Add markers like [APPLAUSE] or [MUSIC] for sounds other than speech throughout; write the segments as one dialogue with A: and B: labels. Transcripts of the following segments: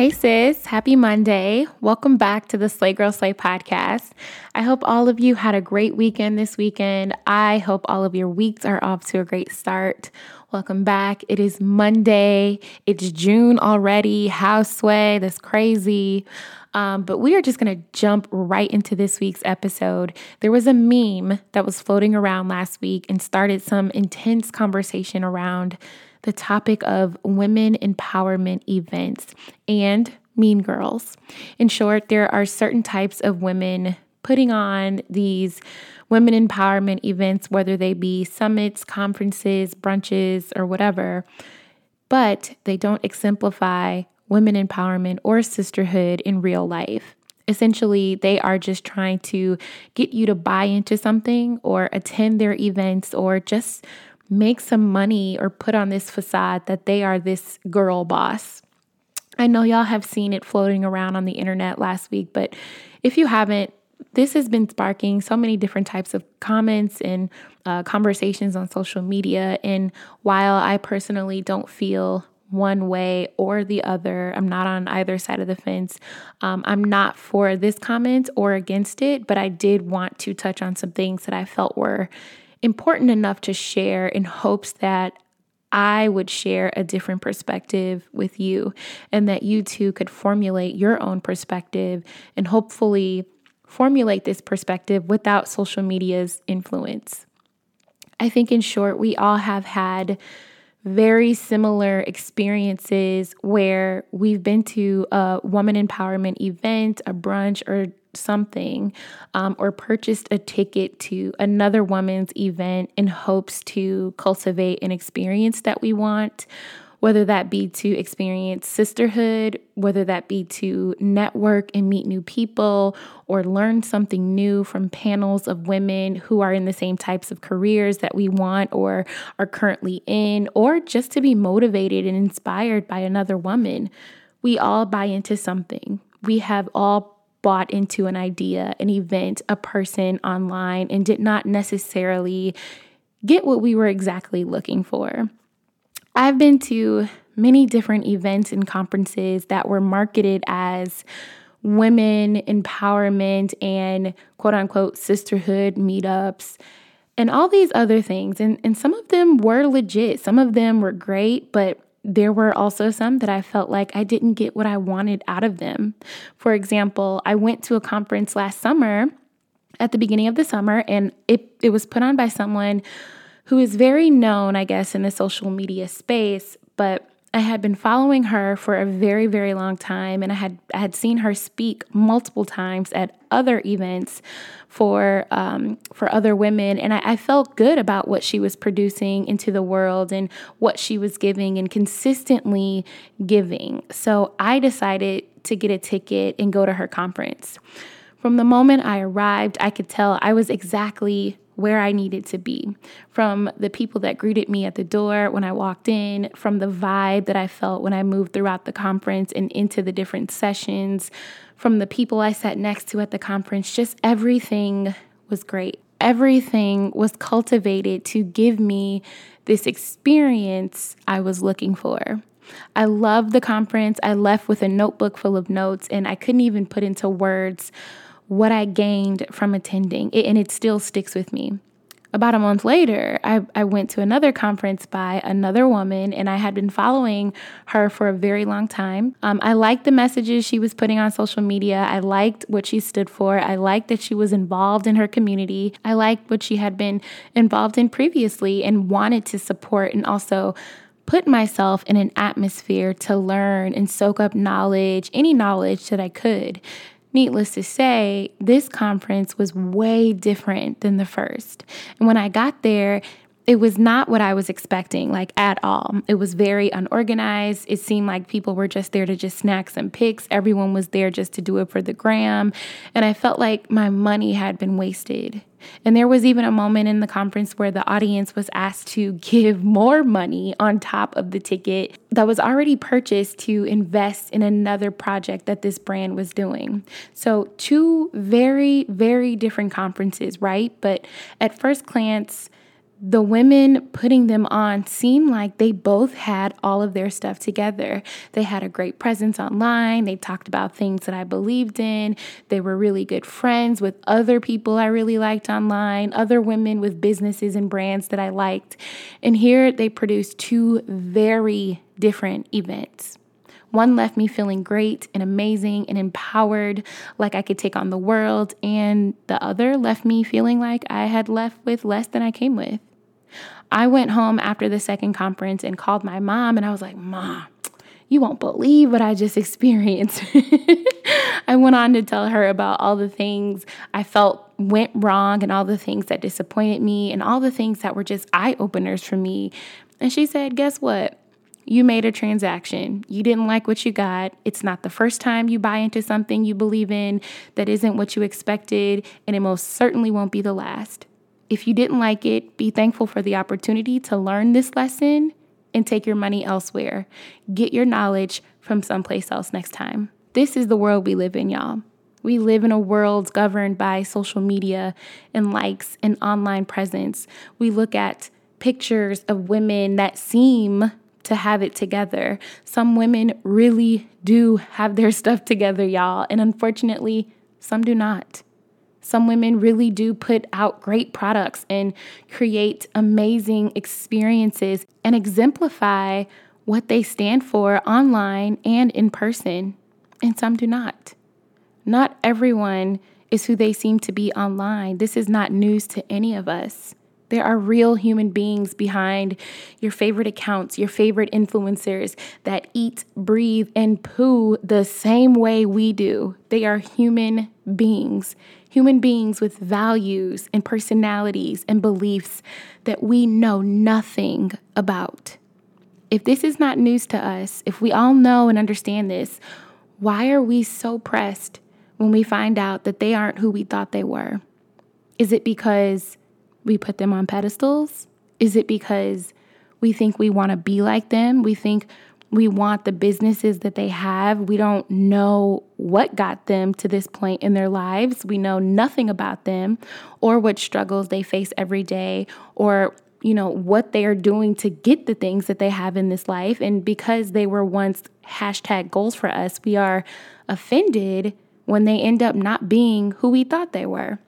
A: Hey sis, happy Monday. Welcome back to the Slay Girl Slay podcast. I hope all of you had a great weekend this weekend. I hope all of your weeks are off to a great start. Welcome back. It is Monday. It's June already. How sway, that's crazy. Um, but we are just going to jump right into this week's episode. There was a meme that was floating around last week and started some intense conversation around the topic of women empowerment events and mean girls. In short, there are certain types of women putting on these women empowerment events, whether they be summits, conferences, brunches, or whatever, but they don't exemplify women empowerment or sisterhood in real life. Essentially, they are just trying to get you to buy into something or attend their events or just make some money or put on this facade that they are this girl boss. I know y'all have seen it floating around on the internet last week, but if you haven't, this has been sparking so many different types of comments and uh, conversations on social media. And while I personally don't feel one way or the other, I'm not on either side of the fence. Um, I'm not for this comment or against it, but I did want to touch on some things that I felt were important enough to share in hopes that I would share a different perspective with you and that you too could formulate your own perspective and hopefully formulate this perspective without social media's influence. I think, in short, we all have had very similar experiences where we've been to a woman empowerment event, a brunch, or something um, or purchased a ticket to another woman's event in hopes to cultivate an experience that we want, whether that be to experience sisterhood, whether that be to network and meet new people, or learn something new from panels of women who are in the same types of careers that we want or are currently in, or just to be motivated and inspired by another woman. We all buy into something. We have all bought into an idea, an event, a person online, and did not necessarily get what we were exactly looking for. I've been to many different events and conferences that were marketed as women empowerment and quote unquote sisterhood meetups and all these other things. And, and some of them were legit, some of them were great, but there were also some that I felt like I didn't get what I wanted out of them. For example, I went to a conference last summer at the beginning of the summer, and it, it was put on by someone who is very known, I guess, in the social media space, but I had been following her for a very, very long time, and I had I had seen her speak multiple times at other events for um, for other women, and I, I felt good about what she was producing into the world and what she was giving and consistently giving. So I decided to get a ticket and go to her conference. From the moment I arrived, I could tell I was exactly where I needed to be. From the people that greeted me at the door when I walked in, from the vibe that I felt when I moved throughout the conference and into the different sessions, from the people I sat next to at the conference, just everything was great. Everything was cultivated to give me this experience I was looking for. I loved the conference. I left with a notebook full of notes, and I couldn't even put into words what I gained from attending, it, and it still sticks with me. About a month later, I, I went to another conference by another woman, and I had been following her for a very long time. Um, I liked the messages she was putting on social media. I liked what she stood for. I liked that she was involved in her community. I liked what she had been involved in previously and wanted to support and also put myself in an atmosphere to learn and soak up knowledge, any knowledge that I could. Needless to say, this conference was way different than the first. And when I got there, it was not what I was expecting, like at all. It was very unorganized. It seemed like people were just there to just snack some pics. Everyone was there just to do it for the gram. And I felt like my money had been wasted. And there was even a moment in the conference where the audience was asked to give more money on top of the ticket that was already purchased to invest in another project that this brand was doing. So, two very, very different conferences, right? But at first glance, the women putting them on seemed like they both had all of their stuff together. They had a great presence online. They talked about things that I believed in. They were really good friends with other people I really liked online, other women with businesses and brands that I liked. And here they produced two very different events. One left me feeling great and amazing and empowered, like I could take on the world. And the other left me feeling like I had left with less than I came with. I went home after the second conference and called my mom, and I was like, Mom, you won't believe what I just [LAUGHS] experienced. I went on to tell her about all the things I felt went wrong and all the things that disappointed me and all the things that were just eye openers for me. And she said, Guess what? You made a transaction. You didn't like what you got. It's not the first time you buy into something you believe in that isn't what you expected, and it most certainly won't be the last. If you didn't like it, be thankful for the opportunity to learn this lesson and take your money elsewhere. Get your knowledge from someplace else next time. This is the world we live in, y'all. We live in a world governed by social media and likes and online presence. We look at pictures of women that seem to have it together. Some women really do have their [LAUGHS] stuff together, y'all, and unfortunately, some do not. Some women really do put out great products and create amazing experiences and exemplify what they stand for online and in person, and some do not. Not everyone is who they seem to be online. This is not news to any of us. There are real human beings behind your favorite accounts, your favorite influencers that eat, breathe, and poo the same way we do. They are human beings human beings with values and personalities and beliefs that we know nothing about. If this is not news to us, if we all know and understand this, why are we so pressed when we find out that they aren't who we thought they were? Is it because we put them on pedestals? Is it because we think we want to be like them? We think we want the businesses that they have. We don't know what got them to this point in their lives. We know nothing about them or what struggles they face every day or you know what they are doing to get the things that they have in this life and because they were once hashtag goals for us we are offended when they end up not being who we thought they were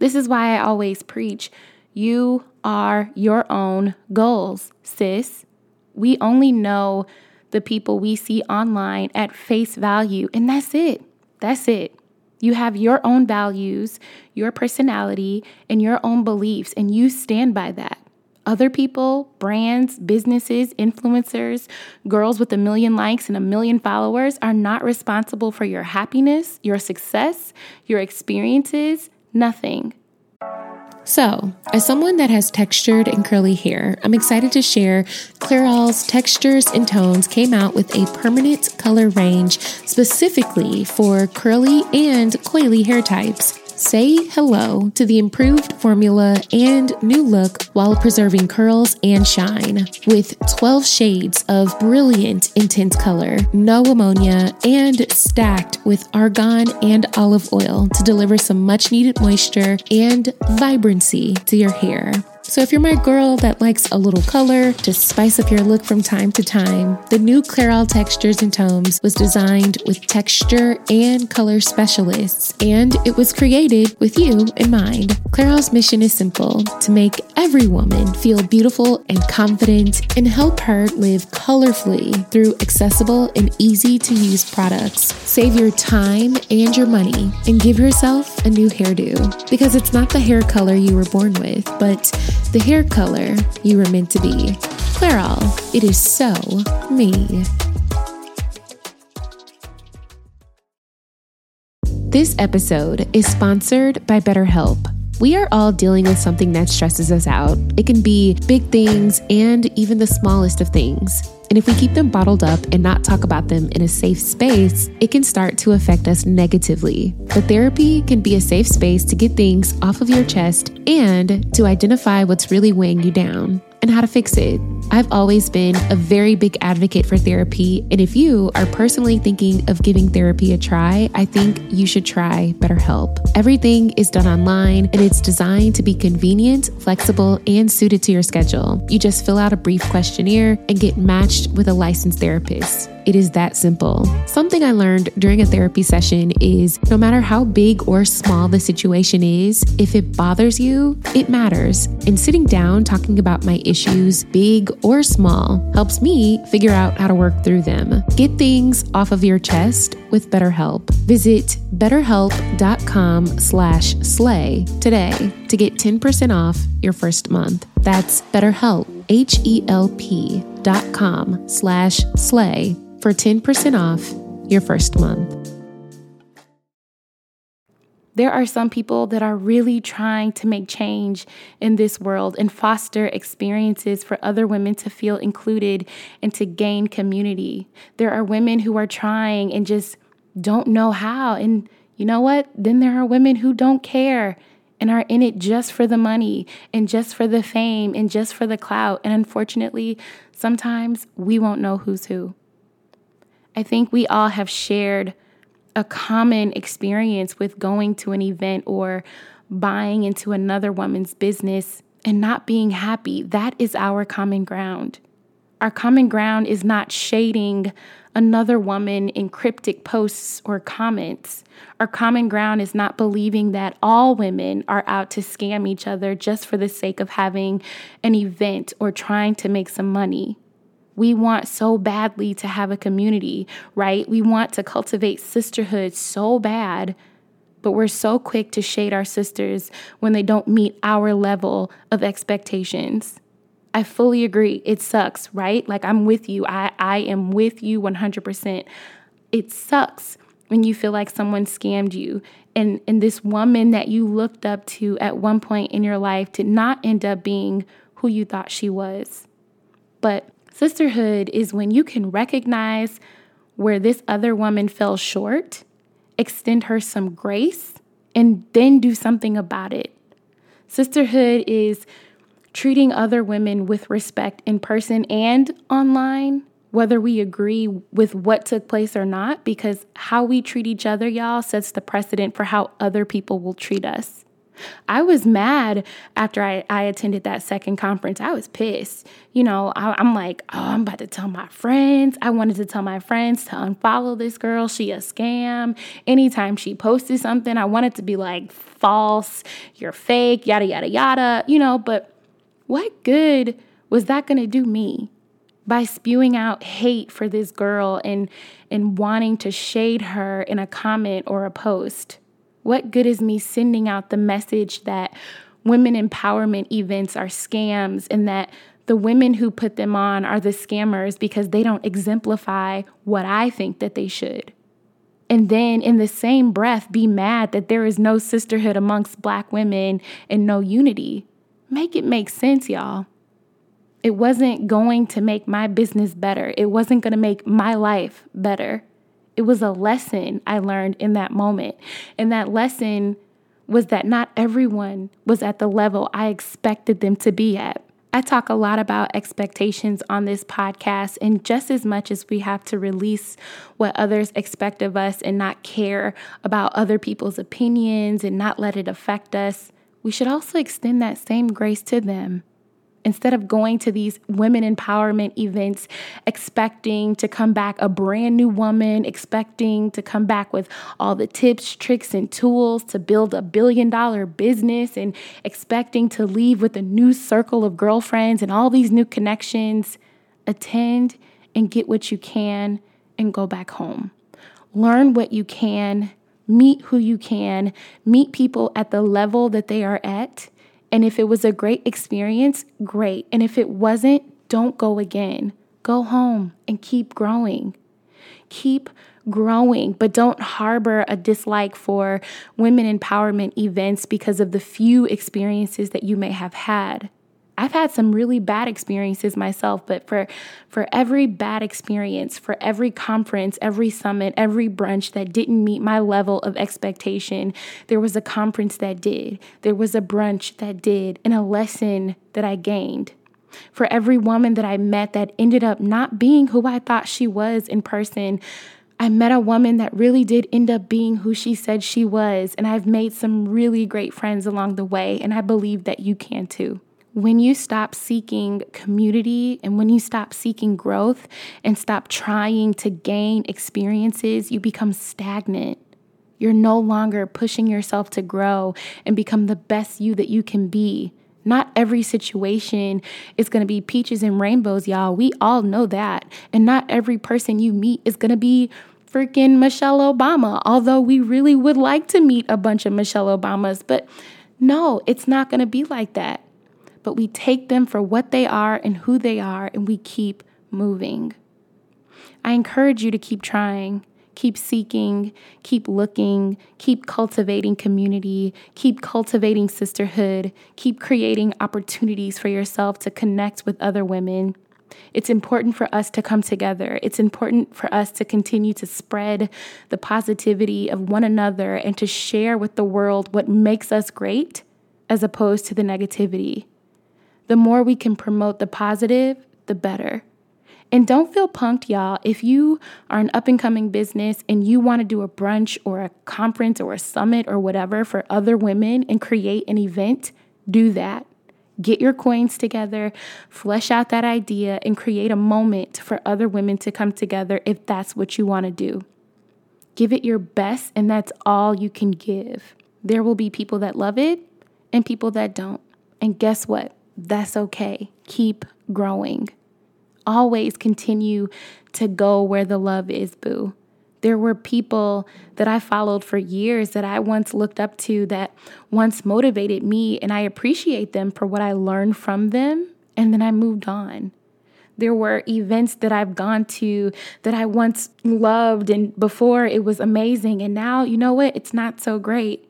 A: this is why i always preach you are your own goals sis we only know the people we see online at face value. And that's it. That's it. You have your own values, your personality, and your own beliefs, and you stand by that. Other people, brands, businesses, influencers, girls with a million likes and a million followers are not responsible for your happiness, your success, your experiences, nothing.
B: So, as someone that has textured and curly hair, I'm excited to share Clairol's Textures and Tones came out with a permanent color range specifically for curly and coily hair types. Say hello to the improved formula and new look while preserving curls and shine. With 12 shades of brilliant intense color, no ammonia, and stacked with argan and olive oil to deliver some much needed moisture and vibrancy to your hair. So, if you're my girl that likes a little color to spice up your look from time to time, the new Clairol Textures and Tones was designed with texture and color specialists, and it was created with you in mind. Clairol's mission is simple to make every woman feel beautiful and confident and help her live colorfully through accessible and easy to use products. Save your time and your money and give yourself a new hairdo because it's not the hair color you were born with, but the hair color you were meant to be. Clairol, it is so me. This episode is sponsored by BetterHelp. We are all dealing with something that stresses us out. It can be big things and even the smallest of things. And if we keep them bottled up and not talk about them in a safe space, it can start to affect us negatively. But therapy can be a safe space to get things off of your chest and to identify what's really weighing you down and how to fix it. I've always been a very big advocate for therapy, and if you are personally thinking of giving therapy a try, I think you should try BetterHelp. Everything is done online and it's designed to be convenient, flexible, and suited to your schedule. You just fill out a brief questionnaire and get matched with a licensed therapist. It is that simple. Something I learned during a therapy session is no matter how big or small the situation is, if it bothers you, it matters. And sitting down talking about my issues, big or small, helps me figure out how to work through them. Get things off of your chest with BetterHelp. Visit betterhelp.com slash slay today to get 10% off your first month. That's BetterHelp, H-E-L-P dot com slash slay for 10% off your first month.
A: There are some people that are really trying to make change in this world and foster experiences for other women to feel included and to gain community. There are women who are trying and just don't know how. And you know what? Then there are women who don't care and are in it just for the money and just for the fame and just for the clout. And unfortunately, sometimes we won't know who's who. I think we all have shared a common experience with going to an event or buying into another woman's business and not being happy. That is our common ground. Our common ground is not shading another woman in cryptic posts or comments. Our common ground is not believing that all women are out to scam each other just for the sake of having an event or trying to make some money. We want so badly to have a community, right? We want to cultivate sisterhood so bad, but we're so quick to shade our sisters when they don't meet our level of expectations. I fully agree. It sucks, right? Like I'm with you. I, I am with you 100%. It sucks when you feel like someone scammed you and, and this woman that you looked up to at one point in your life did not end up being who you thought she was. But Sisterhood is when you can recognize where this other woman fell short, extend her some grace, and then do something about it. Sisterhood is treating other women with respect in person and online, whether we agree with what took place or not, because how we treat each other, y'all, sets the precedent for how other people will treat us. I was mad after I, I attended that second conference. I was pissed. You know, I, am like, oh, I'm about to tell my friends. I wanted to tell my friends to unfollow this girl. She a scam. Anytime she posted something, I wanted to be like, false, you're fake, yada, yada, yada, you know, but what good was that going to do me? By spewing out hate for this girl and and wanting to shade her in a comment or a post. What good is me sending out the message that women empowerment events are scams and that the women who put them on are the scammers because they don't exemplify what I think that they should? And then in the same breath, be mad that there is no sisterhood amongst black women and no unity. Make it make sense, y'all. It wasn't going to make my business better. It wasn't going to make my life better. It was a lesson I learned in that moment. And that lesson was that not everyone was at the level I expected them to be at. I talk a lot about expectations on this podcast, and just as much as we have to release what others expect of us and not care about other people's opinions and not let it affect us, we should also extend that same grace to them instead of going to these women empowerment events expecting to come back a brand new woman, expecting to come back with all the tips, tricks, and tools to build a billion dollar business, and expecting to leave with a new circle of girlfriends and all these new connections, attend and get what you can and go back home. Learn what you can. Meet who you can, meet people at the level that they are at, and if it was a great experience, great. And if it wasn't, don't go again. Go home and keep growing. Keep growing, but don't harbor a dislike for women empowerment events because of the few experiences that you may have had. I've had some really bad experiences myself, but for for every bad experience, for every conference, every summit, every brunch that didn't meet my level of expectation, there was a conference that did. There was a brunch that did, and a lesson that I gained. For every woman that I met that ended up not being who I thought she was in person, I met a woman that really did end up being who she said she was, and I've made some really great friends along the way, and I believe that you can too when you stop seeking community and when you stop seeking growth and stop trying to gain experiences, you become stagnant. You're no longer pushing yourself to grow and become the best you that you can be. Not every situation is going to be peaches and rainbows, y'all. We all know that. And not every person you meet is going to be freaking Michelle Obama, although we really would like to meet a bunch of Michelle Obamas. But no, it's not going to be like that but we take them for what they are and who they are, and we keep moving. I encourage you to keep trying, keep seeking, keep looking, keep cultivating community, keep cultivating sisterhood, keep creating opportunities for yourself to connect with other women. It's important for us to come together. It's important for us to continue to spread the positivity of one another and to share with the world what makes us great as opposed to the negativity. The more we can promote the positive, the better. And don't feel punked, y'all. If you are an up and coming business and you want to do a brunch or a conference or a summit or whatever for other women and create an event, do that. Get your coins together, flesh out that idea, and create a moment for other women to come together if that's what you want to do. Give it your best, and that's all you can give. There will be people that love it and people that don't. And guess what? That's okay. Keep growing. Always continue to go where the love is, boo. There were people that I followed for years that I once looked up to that once motivated me, and I appreciate them for what I learned from them, and then I moved on. There were events that I've gone to that I once loved, and before it was amazing, and now, you know what? It's not so great.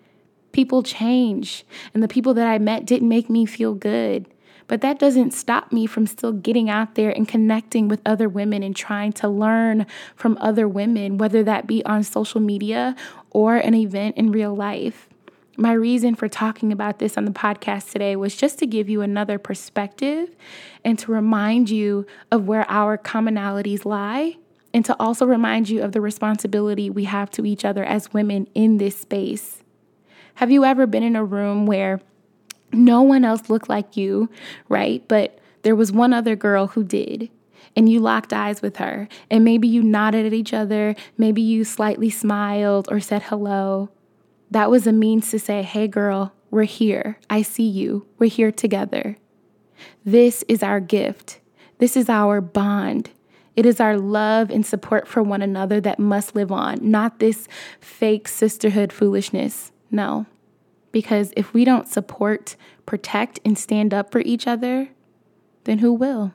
A: People change, and the people that I met didn't make me feel good. But that doesn't stop me from still getting out there and connecting with other women and trying to learn from other women, whether that be on social media or an event in real life. My reason for talking about this on the podcast today was just to give you another perspective and to remind you of where our commonalities lie and to also remind you of the responsibility we have to each other as women in this space. Have you ever been in a room where no one else looked like you, right? But there was one other girl who did. And you locked eyes with her. And maybe you nodded at each other. Maybe you slightly smiled or said hello. That was a means to say, hey, girl, we're here. I see you. We're here together. This is our gift. This is our bond. It is our love and support for one another that must live on, not this fake sisterhood foolishness. No. Because if we don't support, protect, and stand up for each other, then who will?